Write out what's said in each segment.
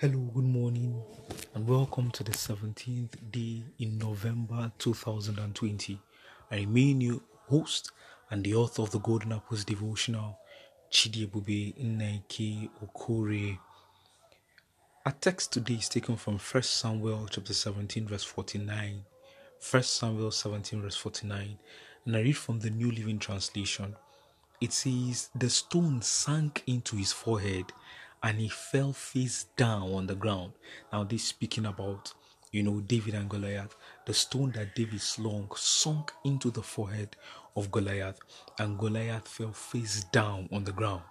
Hello, good morning, and welcome to the 17th day in November 2020. I remain your host and the author of the Golden Apples devotional, Chidi Ebube Nnaike Okore. Our text today is taken from 1 Samuel chapter 17, verse 49. 1 Samuel 17, verse 49, and I read from the New Living Translation. It says, The stone sank into his forehead and he fell face down on the ground. Now, this speaking about, you know, David and Goliath. The stone that David slung sunk into the forehead of Goliath, and Goliath fell face down on the ground.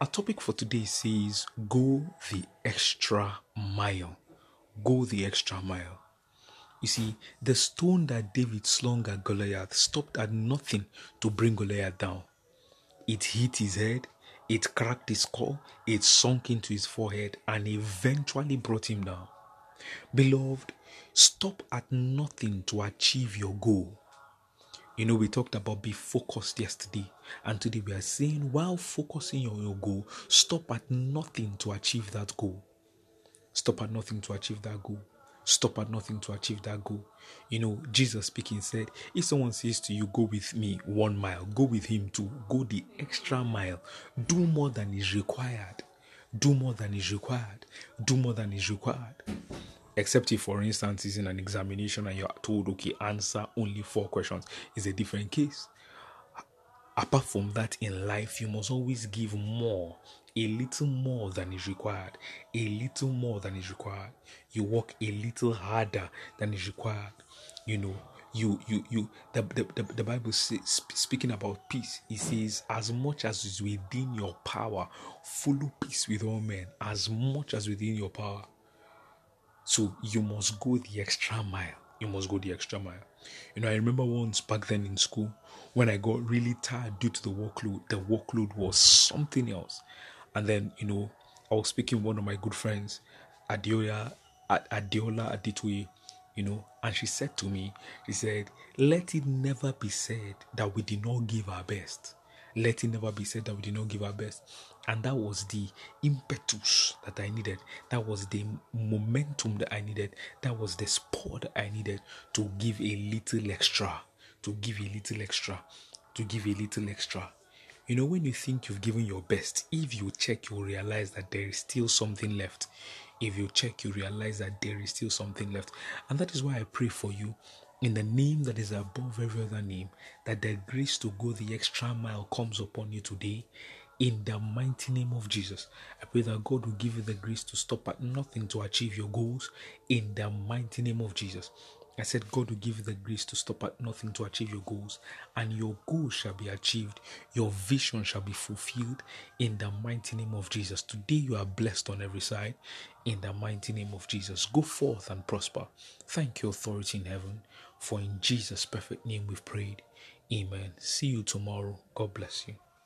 Our topic for today says, Go the extra mile. Go the extra mile. You see, the stone that David slung at Goliath stopped at nothing to bring Goliath down. It hit his head, it cracked his skull, it sunk into his forehead, and eventually brought him down. Beloved, stop at nothing to achieve your goal. You know, we talked about be focused yesterday, and today we are saying while focusing on your goal, stop at nothing to achieve that goal. Stop at nothing to achieve that goal stop at nothing to achieve that goal. You know, Jesus speaking said, If someone says to you, Go with me one mile, go with him to go the extra mile. Do more than is required. Do more than is required. Do more than is required. Except if, for instance, is in an examination and you're told, okay, answer only four questions, is a different case. Apart from that, in life, you must always give more a little more than is required, a little more than is required. You work a little harder than is required. You know, you you you the the, the, the bible says speaking about peace it says as much as is within your power follow peace with all men as much as within your power so you must go the extra mile you must go the extra mile you know i remember once back then in school when i got really tired due to the workload the workload was something else and then, you know, I was speaking with one of my good friends, Adiola, Adiola Aditwe, you know, and she said to me, she said, let it never be said that we did not give our best. Let it never be said that we did not give our best. And that was the impetus that I needed. That was the momentum that I needed. That was the spur that I needed to give a little extra. To give a little extra. To give a little extra. You know, when you think you've given your best, if you check, you'll realize that there is still something left. If you check, you realize that there is still something left. And that is why I pray for you in the name that is above every other name, that the grace to go the extra mile comes upon you today. In the mighty name of Jesus, I pray that God will give you the grace to stop at nothing to achieve your goals. In the mighty name of Jesus, I said, God will give you the grace to stop at nothing to achieve your goals, and your goals shall be achieved. Your vision shall be fulfilled in the mighty name of Jesus. Today, you are blessed on every side in the mighty name of Jesus. Go forth and prosper. Thank you, authority in heaven, for in Jesus' perfect name we've prayed. Amen. See you tomorrow. God bless you.